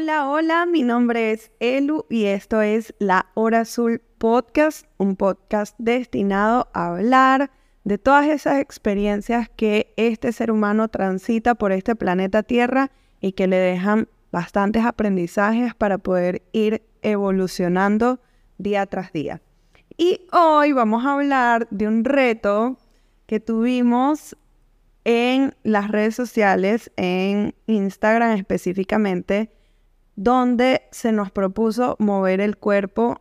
Hola, hola, mi nombre es Elu y esto es La Hora Azul Podcast, un podcast destinado a hablar de todas esas experiencias que este ser humano transita por este planeta Tierra y que le dejan bastantes aprendizajes para poder ir evolucionando día tras día. Y hoy vamos a hablar de un reto que tuvimos en las redes sociales, en Instagram específicamente, donde se nos propuso mover el cuerpo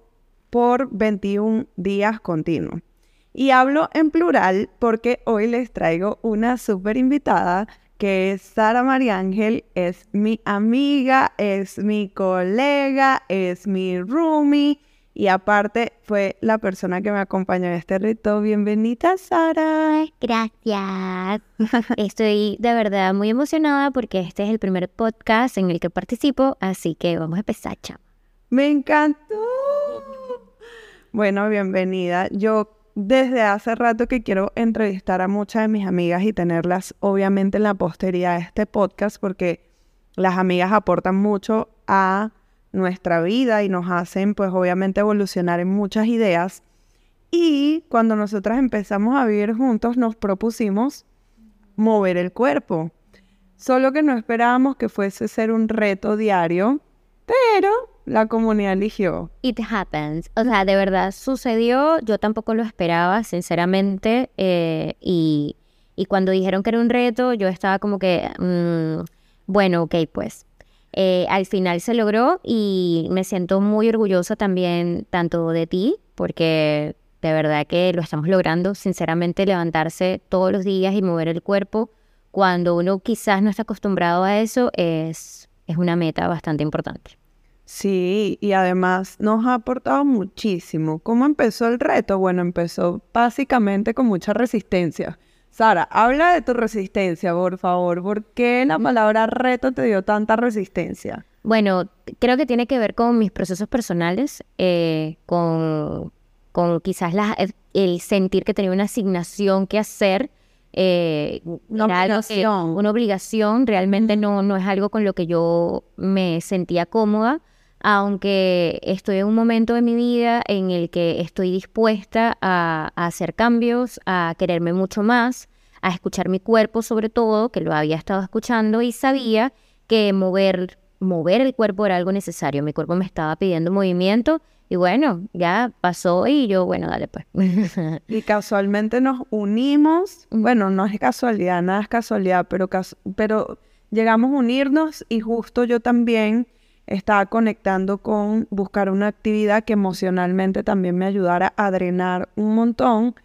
por 21 días continuos. Y hablo en plural porque hoy les traigo una súper invitada que es Sara María Ángel, es mi amiga, es mi colega, es mi roomie y aparte fue la persona que me acompañó en este reto. Bienvenida, Sara. Gracias. Estoy de verdad muy emocionada porque este es el primer podcast en el que participo, así que vamos a empezar, chao. Me encantó. Bueno, bienvenida. Yo desde hace rato que quiero entrevistar a muchas de mis amigas y tenerlas obviamente en la posteridad de este podcast porque las amigas aportan mucho a nuestra vida y nos hacen pues obviamente evolucionar en muchas ideas. Y cuando nosotras empezamos a vivir juntos nos propusimos mover el cuerpo. Solo que no esperábamos que fuese ser un reto diario, pero la comunidad eligió. It happens. O sea, de verdad sucedió. Yo tampoco lo esperaba, sinceramente. Eh, y, cuando dijeron que era un reto, yo estaba como que, mm, bueno, ok, pues eh, al final se logró y me siento muy orgullosa también tanto de ti, porque de verdad que lo estamos logrando, sinceramente, levantarse todos los días y mover el cuerpo cuando uno quizás no está acostumbrado a eso es, es una meta bastante importante. Sí, y además nos ha aportado muchísimo. ¿Cómo empezó el reto? Bueno, empezó básicamente con mucha resistencia. Sara, habla de tu resistencia, por favor. ¿Por qué la palabra reto te dio tanta resistencia? Bueno, creo que tiene que ver con mis procesos personales, eh, con, con, quizás el sentir que tenía una asignación que hacer. Eh, una obligación. una obligación, realmente no, no es algo con lo que yo me sentía cómoda aunque estoy en un momento de mi vida en el que estoy dispuesta a, hacer cambios, a quererme mucho más, a escuchar mi cuerpo sobre todo, que lo había estado escuchando y sabía que mover, mover el cuerpo era algo necesario. Mi cuerpo me estaba pidiendo movimiento y bueno, ya pasó y yo, bueno, dale pues. y casualmente nos unimos, bueno, no es casualidad, nada es casualidad, pero, pero llegamos a unirnos y justo yo también estaba conectando con buscar una actividad que emocionalmente también me ayudara a drenar un montón.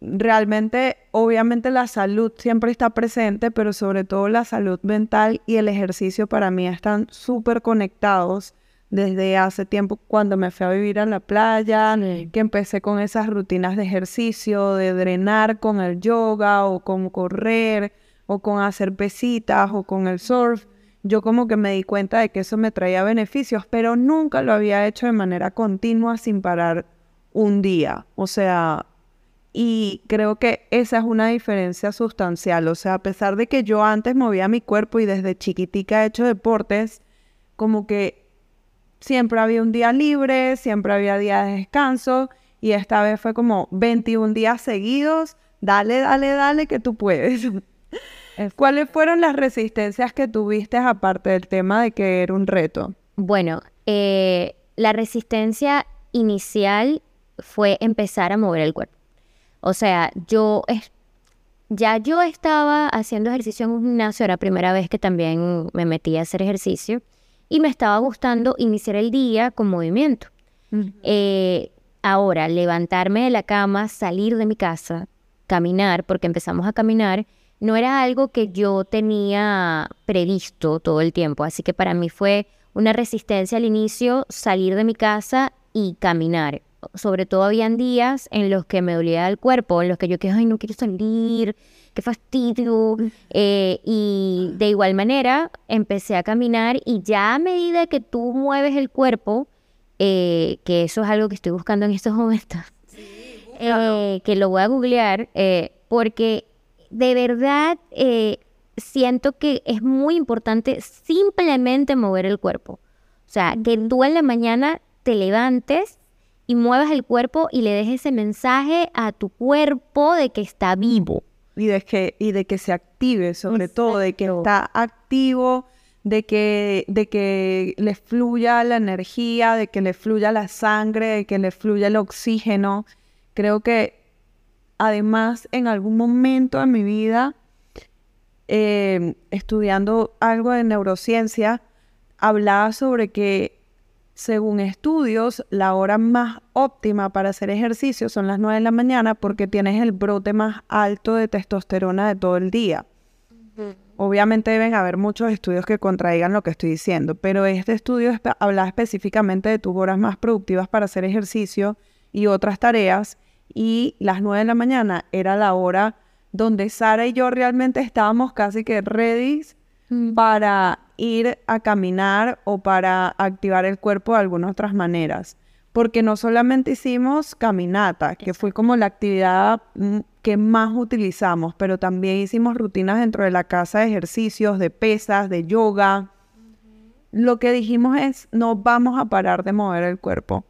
Realmente, obviamente la salud siempre está presente, pero sobre todo la salud mental y el ejercicio para mí están súper conectados desde hace tiempo cuando me fui a vivir a la playa, que empecé con esas rutinas de ejercicio, de drenar con el yoga o con correr o con hacer pesitas o con el surf yo como que me di cuenta de que eso me traía beneficios, pero nunca lo había hecho de manera continua sin parar un día. O sea, y creo que esa es una diferencia sustancial. O sea, a pesar de que yo antes movía mi cuerpo y desde chiquitica he hecho deportes, como que siempre había un día libre, siempre había días de descanso y esta vez fue como 21 días seguidos. Dale, dale, dale, que tú puedes. ¿Cuáles fueron las resistencias que tuviste aparte del tema de que era un reto? Bueno, eh, la resistencia inicial fue empezar a mover el cuerpo. O sea, yo ya yo estaba haciendo ejercicio en un gimnasio, era la primera vez que también me metí a hacer ejercicio y me estaba gustando iniciar el día con movimiento. Eh, ahora, levantarme de la cama, salir de mi casa, caminar, porque empezamos a caminar, no era algo que yo tenía previsto todo el tiempo, así que para mí fue una resistencia al inicio salir de mi casa y caminar. Sobre todo habían días en los que me dolía el cuerpo, en los que yo que, ay, no quiero salir, qué fastidio. Eh, y de igual manera empecé a caminar y ya a medida que tú mueves el cuerpo, eh, que eso es algo que estoy buscando en estos momentos, eh, que lo voy a googlear, porque de verdad, eh, siento que es muy importante simplemente mover el cuerpo. O sea, que tú en la mañana te levantes y muevas el cuerpo y le dejes ese mensaje a tu cuerpo de que está vivo. Y de que, y de que se active, sobre todo, de que está activo, de que, de que le fluya la energía, de que le fluya la sangre, de que le fluya el oxígeno. Creo que además en algún momento de mi vida, eh, estudiando algo de neurociencia, hablaba sobre que según estudios, la hora más óptima para hacer ejercicio son las 9 de la mañana porque tienes el brote más alto de testosterona de todo el día. Obviamente deben haber muchos estudios que contraigan lo que estoy diciendo, pero este estudio habla específicamente de tus horas más productivas para hacer ejercicio y otras tareas y las 9 de la mañana era la hora donde Sara y yo realmente estábamos casi que ready mm. para ir a caminar o para activar el cuerpo de algunas otras maneras. Porque no solamente hicimos caminata, que fue como la actividad mm, que más utilizamos, pero también hicimos rutinas dentro de la casa de ejercicios, de pesas, de yoga. Lo que dijimos es, no vamos a parar de mover el cuerpo.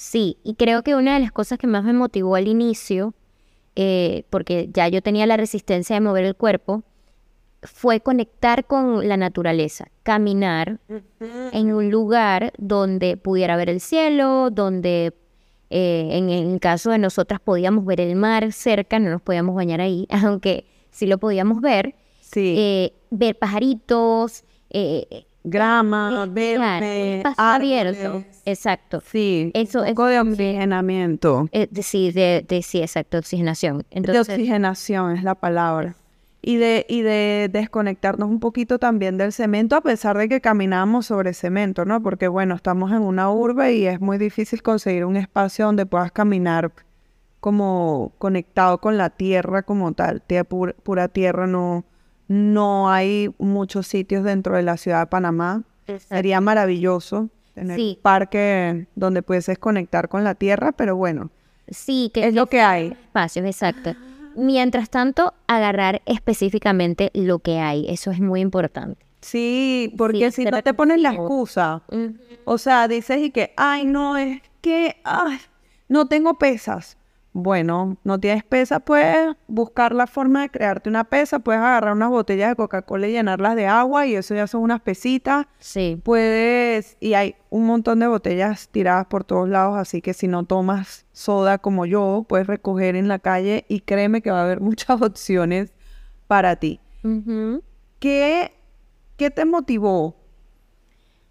Sí, y creo que una de las cosas que más me motivó al inicio, eh, porque ya yo tenía la resistencia de mover el cuerpo, fue conectar con la naturaleza, caminar en un lugar donde pudiera ver el cielo, donde eh, en el caso de nosotras podíamos ver el mar cerca, no nos podíamos bañar ahí, aunque sí lo podíamos ver, sí. Eh, ver pajaritos, eh, grama, verde, abierto, exacto. Sí, eso un poco de oxigenamiento. sí, de, sí, exacto, oxigenación. de oxigenación es la palabra y de, y de desconectarnos un poquito también del cemento, a pesar de que caminamos sobre cemento, ¿no? Porque bueno, estamos en una urbe y es muy difícil conseguir un espacio donde puedas caminar como conectado con la tierra como tal, pura, tierra, no, no hay muchos sitios dentro de la ciudad de Panamá. Sería maravilloso tener un parque donde puedes conectar con la tierra, pero bueno. Sí, que es lo que hay. Espacios, exacto. Mientras tanto, agarrar específicamente lo que hay. Eso es muy importante. Sí, porque si no te pones la excusa, o sea, dices y que, ay, no, es que, ay, no tengo pesas. Bueno, no tienes pesa, puedes buscar la forma de crearte una pesa, puedes agarrar unas botellas de Coca-Cola y llenarlas de agua y eso ya son unas pesitas. Sí. Puedes, y hay un montón de botellas tiradas por todos lados, así que si no tomas soda como yo, puedes recoger en la calle y créeme que va a haber muchas opciones para ti. ¿Qué, ¿Qué te motivó?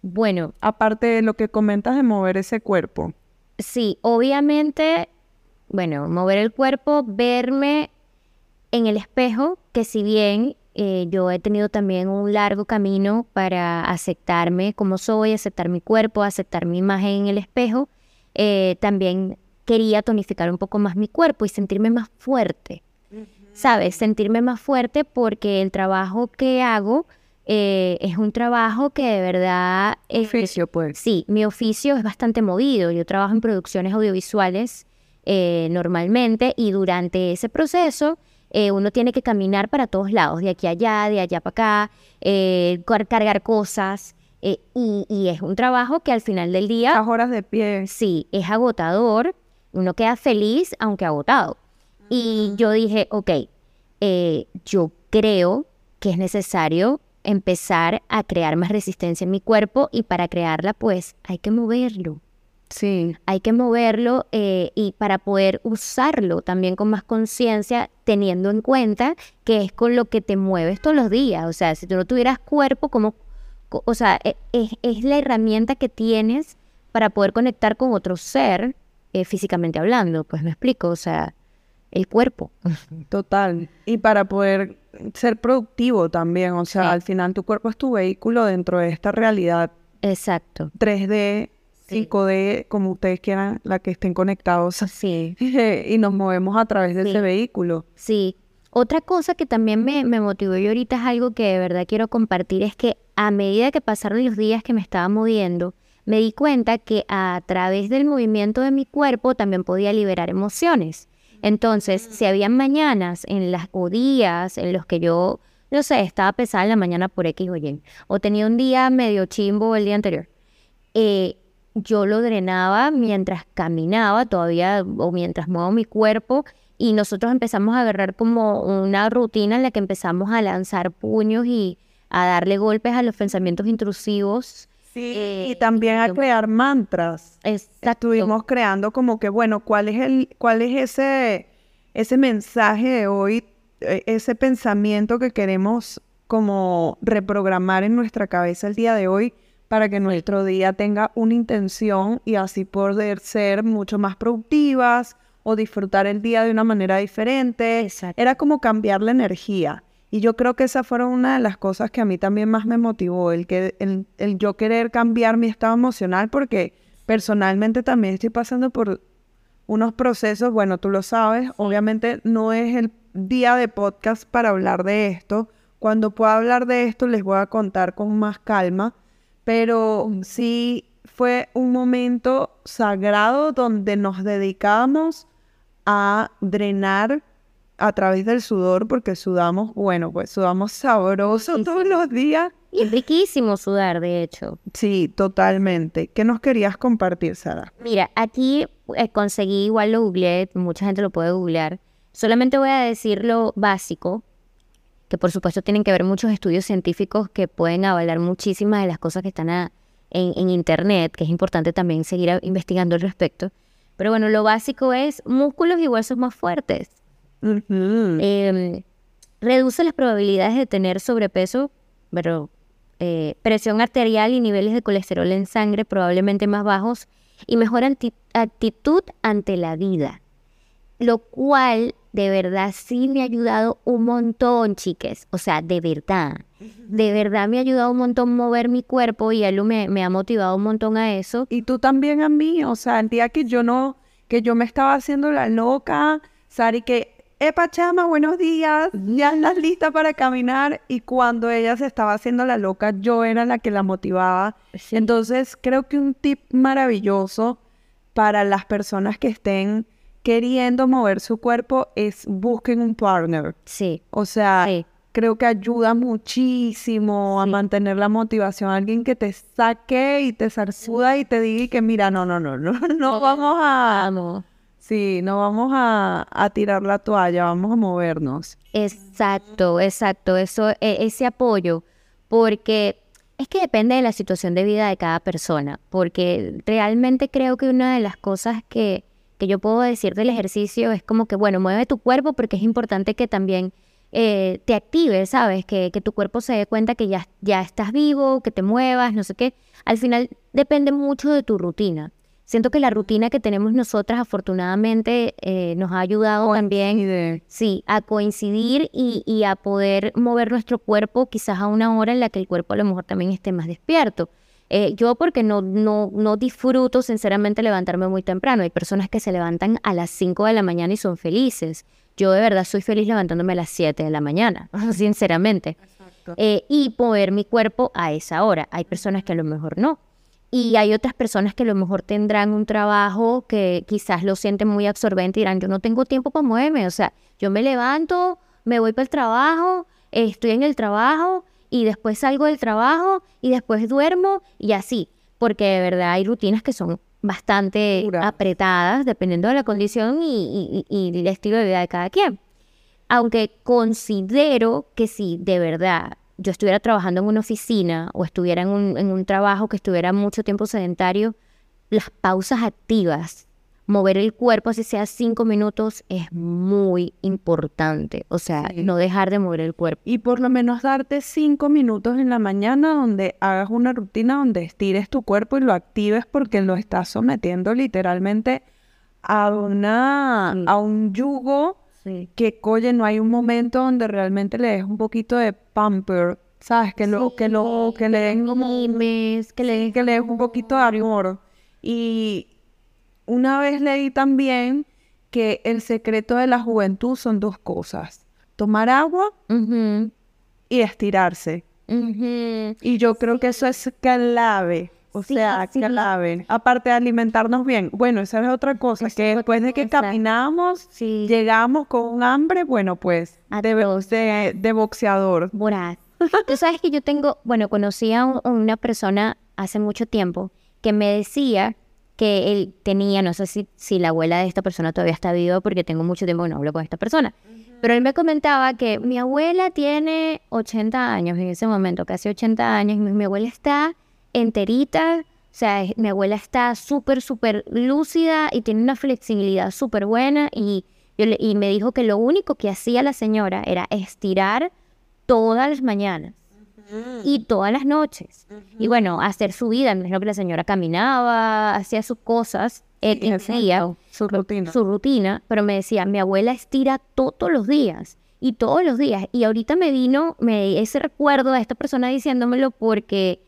Bueno. Aparte de lo que comentas de mover ese cuerpo. Sí, obviamente bueno, mover el cuerpo, verme en el espejo, que si bien eh, yo he tenido también un largo camino para aceptarme como soy, aceptar mi cuerpo, aceptar mi imagen en el espejo, eh, también quería tonificar un poco más mi cuerpo y sentirme más fuerte. ¿Sabes? Sentirme más fuerte porque el trabajo que hago eh, es un trabajo que de verdad... Oficio, pues. Sí, mi oficio es bastante movido. Yo trabajo en producciones audiovisuales eh, normalmente y durante ese proceso eh, uno tiene que caminar para todos lados, de aquí a allá, de allá para acá, eh, cargar cosas. Y, es un trabajo que al final del día... Las horas de pie. Sí, es agotador. Uno queda feliz aunque agotado. Y yo dije, ok, yo creo que es necesario empezar a crear más resistencia en mi cuerpo y para crearla pues hay que moverlo. Sí. Hay que moverlo eh, y para poder usarlo también con más conciencia, teniendo en cuenta que es con lo que te mueves todos los días. O sea, si tú no tuvieras cuerpo, como, o sea, e, es, la herramienta que tienes para poder conectar con otro ser, eh, físicamente hablando. Pues me explico, o sea, el cuerpo. Total. Y para poder ser productivo también, o sea, al final tu cuerpo es tu vehículo dentro de esta realidad. Exacto. 3D 5D, como ustedes quieran, la que estén conectados. Sí. y nos movemos a través de ese vehículo. Sí. Otra cosa que también me, me motivó y ahorita es algo que de verdad quiero compartir es que a medida que pasaron los días que me estaba moviendo, me di cuenta que a través del movimiento de mi cuerpo también podía liberar emociones. Entonces, si había mañanas en las o días en los que yo no sé, estaba pesada en la mañana por X o Y, o tenía un día medio chimbo el día anterior, eh, yo lo drenaba mientras caminaba todavía o mientras muevo mi cuerpo y nosotros empezamos a agarrar como una rutina en la que empezamos a lanzar puños y a darle golpes a los pensamientos intrusivos. Sí, Eh, y también a crear mantras. Exacto. Estuvimos creando como que, bueno, ¿cuál es el, cuál es ese, ese mensaje de hoy, eh, ese pensamiento que queremos como reprogramar en nuestra cabeza el día de hoy para que nuestro día tenga una intención y así poder ser mucho más productivas o disfrutar el día de una manera diferente. Exacto. Era como cambiar la energía. Y yo creo que esas fueron una de las cosas que a mí también más me motivó, el, que, el, el yo querer cambiar mi estado emocional, porque personalmente también estoy pasando por unos procesos, bueno, tú lo sabes, obviamente no es el día de podcast para hablar de esto. Cuando pueda hablar de esto les voy a contar con más calma, pero sí fue un momento sagrado donde nos dedicamos a drenar a través del sudor, porque sudamos, bueno, pues sudamos sabroso todos los días. Y es riquísimo sudar, de hecho. Sí, totalmente. ¿Qué nos querías compartir, Sara? Mira, aquí eh, conseguí, igual lo googleé, mucha gente lo puede googlear. Solamente voy a decir lo básico, que por supuesto tienen que ver muchos estudios científicos que pueden avalar muchísimas de las cosas que están a- en, en internet, que es importante también seguir investigando al respecto. Pero bueno, lo básico es músculos y huesos más fuertes. Eh, reduce las probabilidades de tener sobrepeso, pero eh, presión arterial y niveles de colesterol en sangre probablemente más bajos y mejora anti- actitud ante la vida. Lo cual de verdad sí me ha ayudado un montón, chiques. O sea, de verdad. De verdad me ha ayudado un montón mover mi cuerpo y él me, me ha motivado un montón a eso. Y tú también a mí, o sea, el día que yo no, que yo me estaba haciendo la loca, Sari, que, epa chama, buenos días, ya estás lista para caminar. Y cuando ella se estaba haciendo la loca, yo era la que la motivaba. Entonces, creo que un tip maravilloso para las personas que estén queriendo mover su cuerpo es busquen un partner. Sí. O sea, Sí. creo que ayuda muchísimo a mantener la motivación. Alguien que te saque y te zarzuda y te diga que mira, no, no, no, no, no vamos a... Vamos. Sí, no vamos a, a tirar la toalla, vamos a movernos. Exacto, exacto, eso, e- ese apoyo, porque es que depende de la situación de vida de cada persona, porque realmente creo que una de las cosas que, que yo puedo decir del ejercicio es como que, bueno, mueve tu cuerpo porque es importante que también eh, te actives, ¿sabes? Que, que tu cuerpo se dé cuenta que ya, ya estás vivo, que te muevas, no sé qué. Al final depende mucho de tu rutina. Siento que la rutina que tenemos nosotras afortunadamente eh, nos ha ayudado también. Sí, a coincidir y, y a poder mover nuestro cuerpo quizás a una hora en la que el cuerpo a lo mejor también esté más despierto. Eh, yo porque no, no, no disfruto sinceramente levantarme muy temprano. Hay personas que se levantan a las 5 de la mañana y son felices. Yo de verdad soy feliz levantándome a las 7 de la mañana, sinceramente. Eh, y mover mi cuerpo a esa hora. Hay personas que a lo mejor no. Y hay otras personas que a lo mejor tendrán un trabajo que quizás lo sienten muy absorbente y dirán, yo no tengo tiempo para moverme. O sea, yo me levanto, me voy para el trabajo, eh, estoy en el trabajo y después salgo del trabajo y después duermo y así. Porque de verdad hay rutinas que son bastante apretadas dependiendo de la condición y, y- y- y el estilo de vida de cada quien. Aunque considero que si de verdad yo estuviera trabajando en una oficina o estuviera en un, en un trabajo que estuviera mucho tiempo sedentario, las pausas activas, mover el cuerpo así sea cinco minutos, es muy importante. O sea, Sí. no dejar de mover el cuerpo. Y por lo menos darte cinco minutos en la mañana donde hagas una rutina donde estires tu cuerpo y lo actives porque lo estás sometiendo literalmente a una Sí. a un yugo Sí. que oye, no hay un momento donde realmente le des un poquito de pamper, ¿sabes? Que lo, que lo, que le den como Mimes, que le Sí, que le des un poquito de amor. Y una vez leí también que el secreto de la juventud son dos cosas, tomar agua y estirarse. Y yo creo que eso es clave. O Sí, sea, sí. clave. Aparte de alimentarnos bien. Bueno, esa es otra cosa, que es después de que cosa. caminamos, llegamos con hambre, bueno, pues, de, de, de boxeador. Voraz. Tú sabes que yo tengo, bueno, conocí a un- una persona hace mucho tiempo que me decía que él tenía, no sé si, si la abuela de esta persona todavía está viva porque tengo mucho tiempo que no hablo con esta persona, pero él me comentaba que mi abuela tiene 80 años en ese momento, casi 80 años, y mi, mi abuela está enterita, o sea, mi abuela está súper, súper lúcida y tiene una flexibilidad súper buena y, yo le- y me dijo que lo único que hacía la señora era estirar todas las mañanas y todas las noches. Y bueno, hacer su vida, me imagino que la señora caminaba, hacía sus cosas, eh, en exacto, día, su rutina. su rutina, pero me decía, mi abuela estira todos los días y todos los días. Y ahorita me vino me, ese recuerdo de esta persona diciéndomelo porque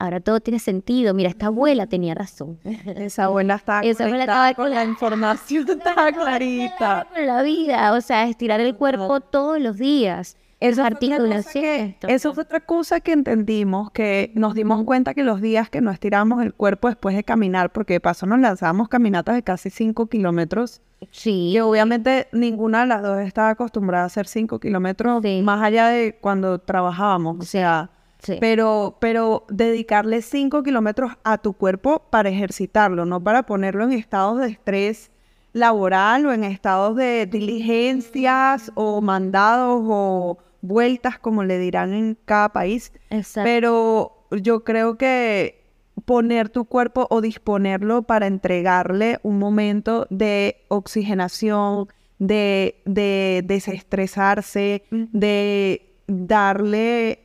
ahora todo tiene sentido. Mira, esta abuela tenía razón. Esa abuela está Esa abuela estaba con la información, está clarita. Con la vida, o sea, estirar el cuerpo todos los días. Eso Las fue otra cosa articulaciones. que- Eso fue otra cosa que entendimos, que nos dimos cuenta que los días que no estiramos el cuerpo después de caminar, porque de paso nos lanzábamos caminatas de casi 5 kilómetros, Sí, y obviamente ninguna de las dos estaba acostumbrada a hacer 5 kilómetros, Sí. más allá de cuando trabajábamos, o sea, sí. pero, pero dedicarle 5 kilómetros a tu cuerpo para ejercitarlo, no para ponerlo en estados de estrés laboral o en estados de diligencias o mandados o vueltas, como le dirán en cada país. Exacto. Pero yo creo que poner tu cuerpo o disponerlo para entregarle un momento de oxigenación, de, de desestresarse, de darle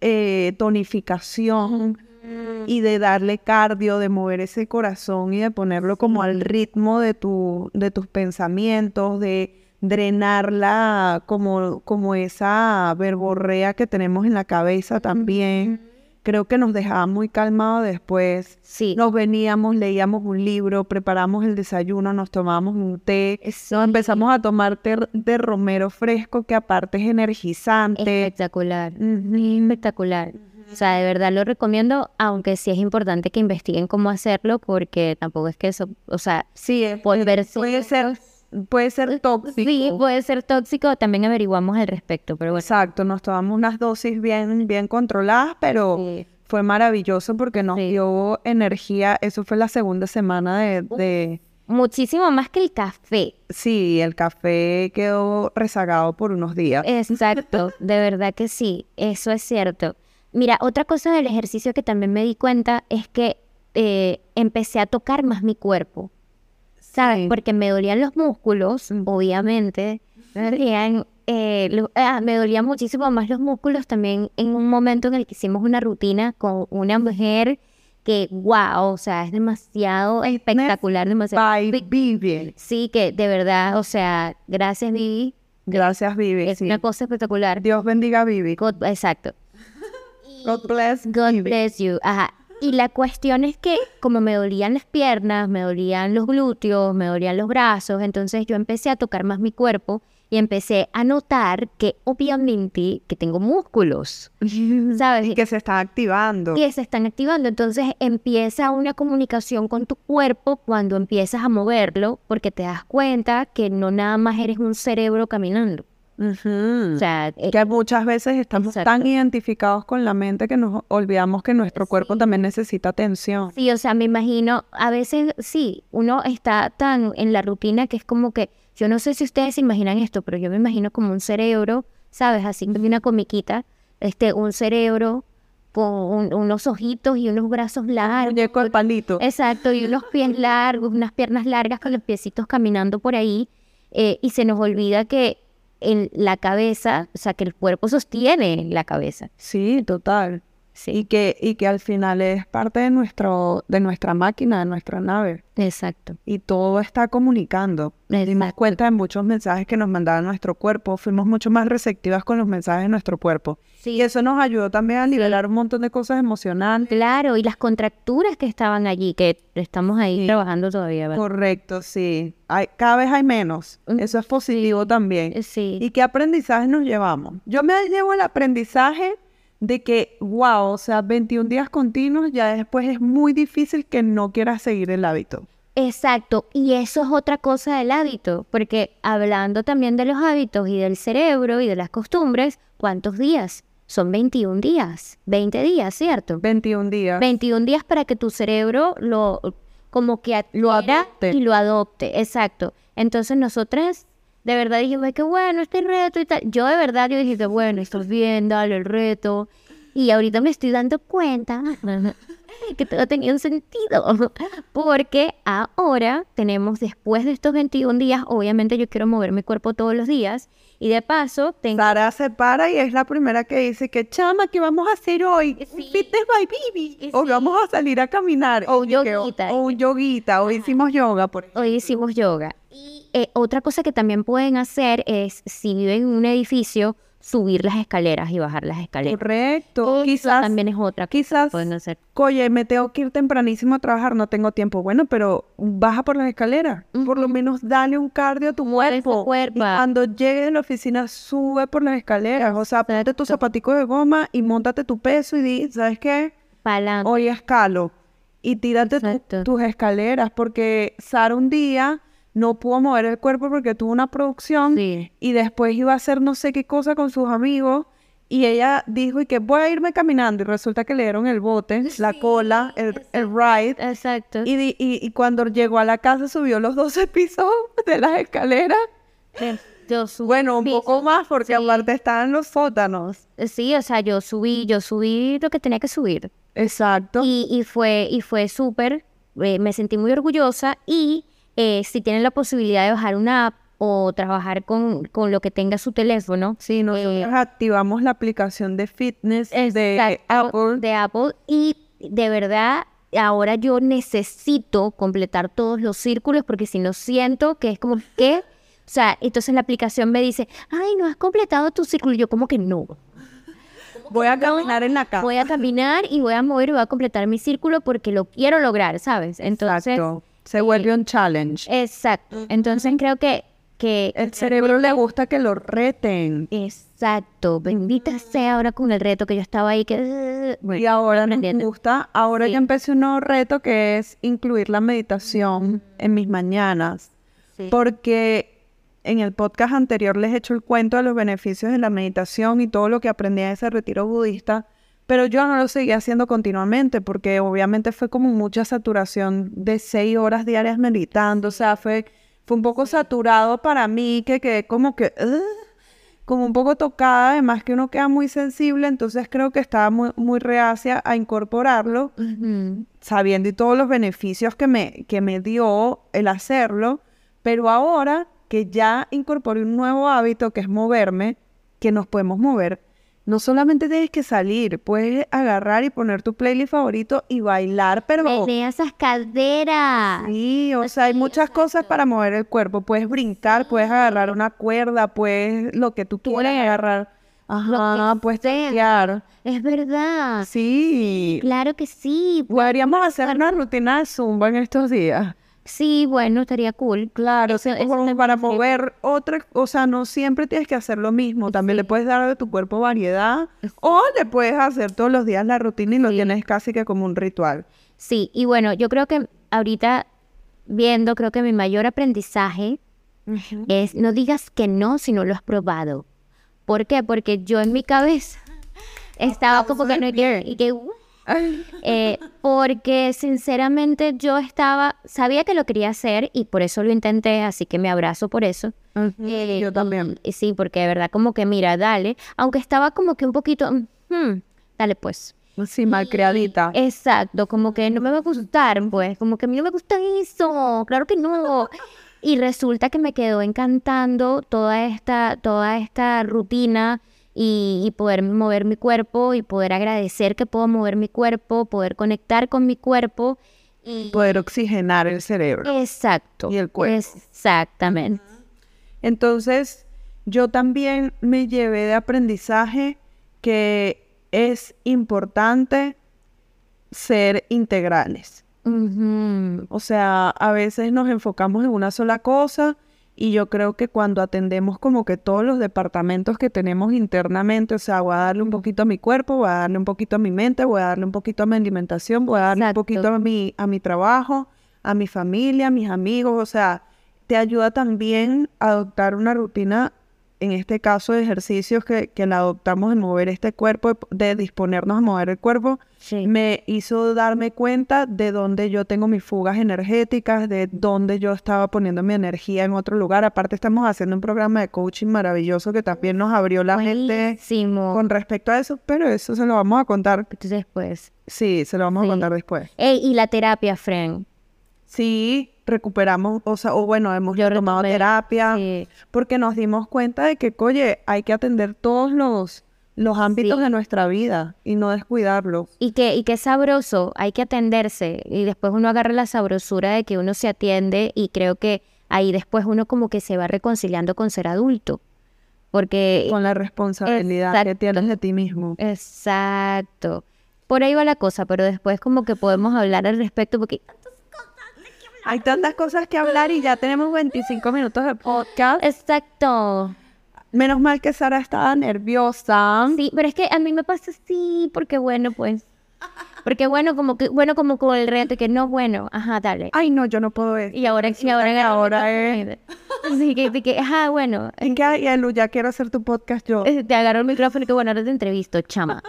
eh, tonificación y de darle cardio, de mover ese corazón y de ponerlo como al ritmo de, tu, de tus pensamientos, de drenarla como, como esa verborrea que tenemos en la cabeza también. Creo que nos dejaba muy calmados después. Sí. Nos veníamos, leíamos un libro, preparamos el desayuno, nos tomábamos un té, nos empezamos a tomar té de romero fresco que aparte es energizante. Espectacular. Espectacular. O sea, de verdad lo recomiendo, aunque sí es importante que investiguen cómo hacerlo, porque tampoco es que eso, o sea, Sí, es- puede ser, puede ser tóxico. sí, puede ser tóxico, también averiguamos al respecto, pero bueno. Exacto, nos tomamos unas dosis bien, bien controladas, pero Sí. fue maravilloso porque nos Sí. dio energía. Eso fue la segunda semana de, de- Muchísimo más que el café. Sí, el café quedó rezagado por unos días. Exacto, de verdad que sí, eso es cierto. Mira, otra cosa del ejercicio que también me di cuenta es que eh, empecé a tocar más mi cuerpo, ¿sabes? Porque me dolían los músculos, obviamente, me dolían, eh, lo- ah, me dolían muchísimo más los músculos también en un momento en el que hicimos una rutina con una mujer que, wow, o sea, es demasiado espectacular, demasiado... By Vivian. Sí, que de verdad, o sea, gracias Vivi, Gracias, Vivi. es sí. una cosa espectacular. Dios bendiga a Vivi. God- exacto. God bless God Vivi. bless you. Ajá. Y la cuestión es que como me dolían las piernas, me dolían los glúteos, me dolían los brazos, entonces yo empecé a tocar más mi cuerpo y empecé a notar que obviamente que tengo músculos, ¿sabes? que se está activando. que se están activando. Entonces empieza una comunicación con tu cuerpo cuando empiezas a moverlo, porque te das cuenta que no nada más eres un cerebro caminando. Ujú. O sea, eh, que muchas veces estamos tan Exacto. identificados con la mente que nos olvidamos que nuestro cuerpo también necesita atención. Sí, o sea, me imagino, a veces sí, uno está tan en la rutina que es como que, yo no sé si ustedes se imaginan esto, pero yo me imagino como un cerebro, ¿sabes? Así como una comiquita, este, un cerebro con un- unos ojitos y unos brazos largos. Muñeco de palito. Exacto, y unos pies largos, unas piernas largas con los piecitos caminando por ahí, eh, y se nos olvida que en la cabeza, o sea, que el cuerpo sostiene la cabeza. Sí, total. Sí, Y que, y que al final es parte de nuestro, de nuestra máquina, de nuestra nave. exacto. Y todo está comunicando. Nos dimos Exacto. cuenta de muchos mensajes que nos mandaba nuestro cuerpo. Fuimos mucho más receptivas con los mensajes de nuestro cuerpo. Sí. Y eso nos ayudó también a liberar un montón de cosas emocionales. Claro, y las contracturas que estaban allí, que estamos ahí Sí. trabajando todavía, ¿verdad? Correcto, sí. Hay, cada vez hay menos. Mm, Eso es positivo también. Sí. ¿Y qué aprendizaje nos llevamos? Yo me llevo el aprendizaje de que, wow, o sea, 21 días continuos, ya después es muy difícil que no quieras seguir el hábito. Exacto, y eso es otra cosa del hábito, porque hablando también de los hábitos y del cerebro y de las costumbres, ¿cuántos días? Son 21 días, 20 días, ¿cierto? 21 días. 21 días para que tu cerebro lo como que Lo adopte. y lo adopte, exacto. Entonces nosotras de verdad dijimos "Ay, qué bueno este reto y tal. Yo de verdad yo dije que bueno, estás bien, dale el reto. Y ahorita me estoy dando cuenta que todo tenía un sentido. Porque ahora tenemos, después de estos 21 días, obviamente yo quiero mover mi cuerpo todos los días. Y de paso, tengo... Sara se para y es la primera que dice que chama, ¿qué vamos a hacer hoy? Sí. Fitness by baby. O Sí. vamos a salir a caminar. O un yoguita. O un yoguita. O hicimos yoga, por ejemplo. Hoy hicimos yoga. Y eh, otra cosa que también pueden hacer es, si viven en un edificio, subir las escaleras y bajar las escaleras. Correcto. Eso Quizás, también es otra cosa que quizás, pueden hacer. oye, me tengo que ir tempranísimo a trabajar, no tengo tiempo. Bueno, pero baja por las escaleras. Por lo menos dale un cardio a tu cuerpo. cuerpo. Y cuando llegues de la oficina, sube por las escaleras. O sea, ponte tus zapaticos de goma y montate tu peso y di, ¿sabes qué? Pa'lante. Hoy escalo. Y tírate tu- tus escaleras. Porque Sara un día no pudo mover el cuerpo porque tuvo una producción. Sí. Y después iba a hacer no sé qué cosa con sus amigos. Y ella dijo y que voy a irme caminando. Y resulta que le dieron el bote, la cola, el, el ride. Exacto. Y, y, y cuando llegó a la casa subió los 12 pisos de las escaleras. Yo subí Bueno, un poco más porque Sí. aparte estaban los sótanos. Eh, Sí, o sea, yo subí, yo subí lo que tenía que subir. Exacto. Y, y fue, y fue súper, eh, me sentí muy orgullosa y eh, si tienen la posibilidad de bajar una app o trabajar con, con lo que tenga su teléfono, Sí, nosotros eh, activamos la aplicación de fitness de Apple. de Apple y de verdad ahora yo necesito completar todos los círculos porque si no siento que es como que, o sea, entonces la aplicación me dice, ay, no has completado tu círculo. Y yo como que no. Voy a caminar en la casa. Voy a caminar y voy a mover y voy a completar mi círculo porque lo quiero lograr, ¿sabes? Entonces, Exacto. Se vuelve un challenge. exacto. Entonces creo que, que El cerebro le gusta que lo reten. exacto, bendita sea ahora con el reto que yo estaba ahí que Y ahora aprendiendo. gusta. Ahora Sí. ya empecé un nuevo reto que es incluir la meditación en mis mañanas. Sí. Porque en el podcast anterior les he hecho el cuento de los beneficios de la meditación y todo lo que aprendí en ese retiro budista. Pero yo no lo seguía haciendo continuamente porque obviamente fue como mucha saturación de seis horas diarias meditando. O sea, fue, fue un poco saturado para mí que quedé como que... "Ugh", como un poco tocada, además que uno queda muy sensible, entonces creo que estaba muy, muy reacia a incorporarlo, sabiendo y todos los beneficios que me, que me dio el hacerlo, pero ahora que ya incorporé un nuevo hábito que es moverme, que nos podemos mover, no solamente tienes que salir, puedes agarrar y poner tu playlist favorito y bailar, pero... Menea esas caderas. Sí, o sea, hay muchas cosas para mover el cuerpo. Puedes brincar, puedes agarrar una cuerda, puedes lo que tú quieras agarrar. Ajá, puedes sea. tetear. Es verdad. Sí. Claro que sí. Podríamos hacer una rutina de zumba en estos días. Sí, bueno, estaría cool. Claro, Eso- sí, como para mover otra, o sea, no siempre tienes que hacer lo mismo, también le puedes dar a tu cuerpo variedad o le puedes hacer todos los días la rutina y lo tienes casi que como un ritual. Sí, y bueno, yo creo que ahorita viendo, creo que mi mayor aprendizaje es no digas que no si no lo has probado. ¿Por qué? Porque yo en mi cabeza estaba como que no quiero y que eh, porque sinceramente yo estaba, sabía que lo quería hacer y por eso lo intenté, así que me abrazo por eso. Eh, Yo también. y- sí, porque de verdad como que mira, dale, aunque estaba como que un poquito, "Mm, hmm, dale pues. Sí, malcriadita. Exacto, como que no me va a gustar, pues, como que a mí no me gusta eso, claro que no. Y resulta que me quedó encantando toda esta, toda esta rutina y, y poder mover mi cuerpo y poder agradecer que puedo mover mi cuerpo, poder conectar con mi cuerpo. Y... Poder oxigenar el cerebro. Exacto. Y el cuerpo. Exactamente. Entonces, yo también me llevé de aprendizaje que es importante ser integrales. Ujú. O sea, a veces nos enfocamos en una sola cosa Y yo creo que cuando atendemos como que todos los departamentos que tenemos internamente, o sea, voy a darle un poquito a mi cuerpo, voy a darle un poquito a mi mente, voy a darle un poquito a mi alimentación, voy a darle un poquito a mi, a mi trabajo, a mi familia, a mis amigos, o sea, te ayuda también a adoptar una rutina, en este caso ejercicios que, que la adoptamos de mover este cuerpo, de disponernos a mover el cuerpo, Sí. me hizo darme cuenta de dónde yo tengo mis fugas energéticas, de dónde yo estaba poniendo mi energía en otro lugar. Aparte estamos haciendo un programa de coaching maravilloso que también nos abrió la Buenísimo. con respecto a eso, pero eso se lo vamos a contar. Pues. Sí, se lo vamos Sí. a contar después. Ey, y la terapia, Fren. Sí, recuperamos, o sea, o bueno, hemos Yo tomado retomé, terapia sí. porque nos dimos cuenta de que, oye, hay que atender todos los, los ámbitos Sí. de nuestra vida y no descuidarlos. Y que, y que sabroso, hay que atenderse. Y después uno agarra la sabrosura de que uno se atiende y creo que ahí después uno como que se va reconciliando con ser adulto. Porque... Con la responsabilidad que Exacto. tienes de ti mismo. Exacto. Por ahí va la cosa, pero después como que podemos hablar al respecto porque... Hay tantas cosas que hablar y ya tenemos 25 minutos de podcast. Exacto. Menos mal que Sara estaba nerviosa. Sí, pero es que a mí me pasa así, porque bueno, pues... Porque bueno, como que, bueno, como con el reto, que no, bueno, ajá, dale. Ay, no, yo no puedo ver. Y ahora, y ahora, que ahora es... Sí, que, que, ajá, bueno, ¿En qué hay, Elu? Ya quiero hacer tu podcast yo. te agarro el micrófono y que bueno, ahora te entrevisto, chama.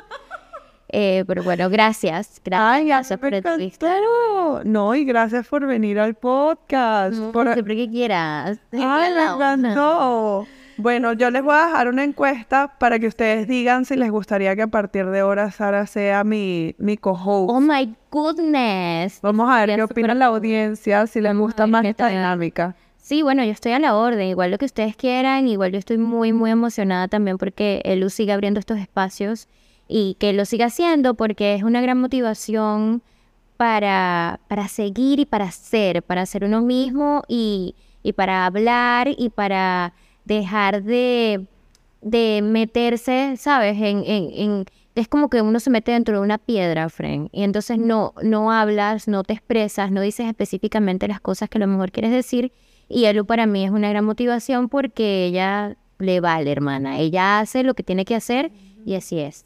Eh, pero bueno, gracias. Ay, Gracias me por encantó. No, y gracias por venir al podcast. por- Siempre que quieras. Ay, me encantó. Bueno, yo les voy a dejar una encuesta para que ustedes digan si les gustaría que a partir de ahora Sara sea mi, mi co-host. Oh my goodness. Vamos a ver qué opina la audiencia, si les gusta más esta dinámica. Sí, bueno, yo estoy a la orden, igual lo que ustedes quieran, igual yo estoy muy, muy emocionada también porque Elu sigue abriendo estos espacios y que lo siga haciendo porque es una gran motivación para, para seguir y para ser, para ser uno mismo y, y para hablar y para dejar de, de meterse, ¿sabes? En, en, en- es como que uno se mete dentro de una piedra, Fren, y entonces no, no hablas, no te expresas, no dices específicamente las cosas que a lo mejor quieres decir. Y Elu para mí es una gran motivación porque ella le vale, hermana. Ella hace lo que tiene que hacer y así es.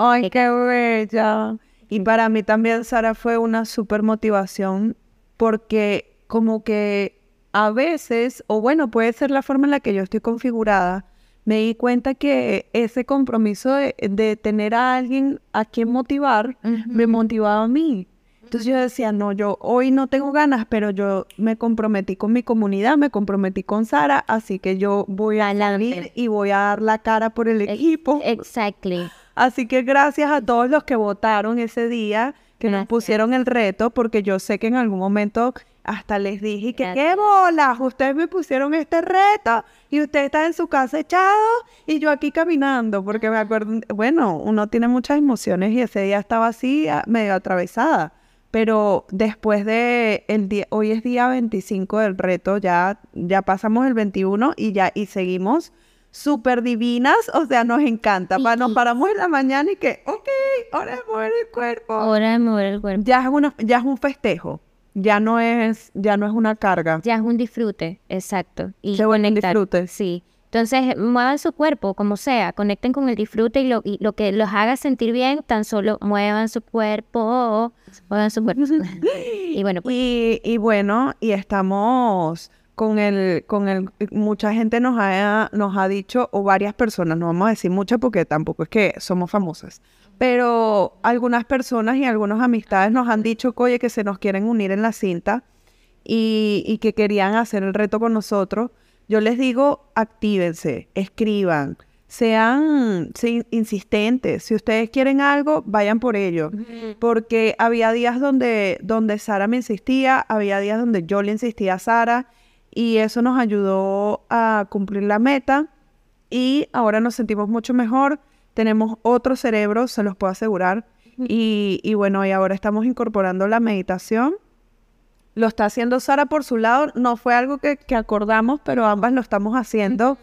Ay, qué bella. Y para mí también Sara fue una súper motivación porque como que a veces, o bueno, puede ser la forma en la que yo estoy configurada, me di cuenta que ese compromiso de, de tener a alguien a quien motivar me motivaba a mí. Entonces yo decía, no, yo hoy no tengo ganas, pero yo me comprometí con mi comunidad, me comprometí con Sara, así que yo voy a salir y voy a dar la cara por el equipo. Exactly. Así que gracias a todos los que votaron ese día, que nos pusieron el reto, porque yo sé que en algún momento hasta les dije que Gracias. qué bolas, ustedes me pusieron este reto y usted está en su casa echado y yo aquí caminando, porque me acuerdo, bueno, uno tiene muchas emociones y ese día estaba así, medio atravesada. Pero después de el día, hoy es día 25 del reto, ya, ya pasamos el 21 y ya, y seguimos súper divinas, o sea, nos encanta. Pa- nos paramos en la mañana y que, ok, hora de mover el cuerpo. Hora de mover el cuerpo. Ya es, uno, ya es un festejo, ya no es, ya no es una carga. Ya es un disfrute, exacto. Y Qué buen disfrute. Sí. Entonces, muevan su cuerpo, como sea, conecten con el disfrute y lo, y lo que los haga sentir bien, tan solo muevan su cuerpo, muevan su cuerpo. y bueno, pues, Y, y bueno, y estamos con el, con el, mucha gente nos ha, nos ha dicho, o varias personas, no vamos a decir muchas porque tampoco es que somos famosas, pero algunas personas y algunas amistades nos han dicho, oye, que se nos quieren unir en la cinta y, y que querían hacer el reto con nosotros. Yo les digo, actívense, escriban, sean sí, insistentes. Si ustedes quieren algo, vayan por ello. Porque había días donde, donde Sara me insistía, había días donde yo le insistía a Sara y eso nos ayudó a cumplir la meta y ahora nos sentimos mucho mejor. Tenemos otro cerebro, se los puedo asegurar. Y, y bueno, y ahora estamos incorporando la meditación. Lo está haciendo Sara por su lado. No fue algo que, que acordamos, pero ambas lo estamos haciendo.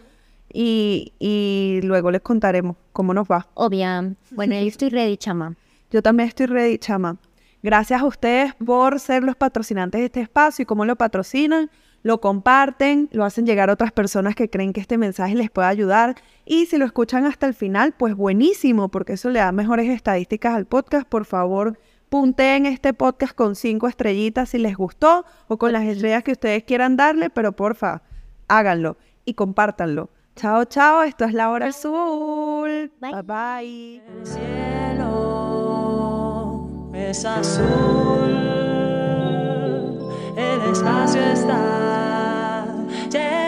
Y, y luego les contaremos cómo nos va. obvia. Bueno, yo estoy ready, chama. Yo también estoy ready, chama. Gracias a ustedes por ser los patrocinantes de este espacio y cómo lo patrocinan. Lo comparten, lo hacen llegar a otras personas que creen que este mensaje les puede ayudar. Y si lo escuchan hasta el final, pues buenísimo, porque eso le da mejores estadísticas al podcast. Por favor, punteen este podcast con cinco estrellitas si les gustó o con las estrellas que ustedes quieran darle, pero porfa, háganlo y compártanlo. Chao, chao, esto es La Hora Azul. Bye bye. El cielo es azul, el espacio está lleno.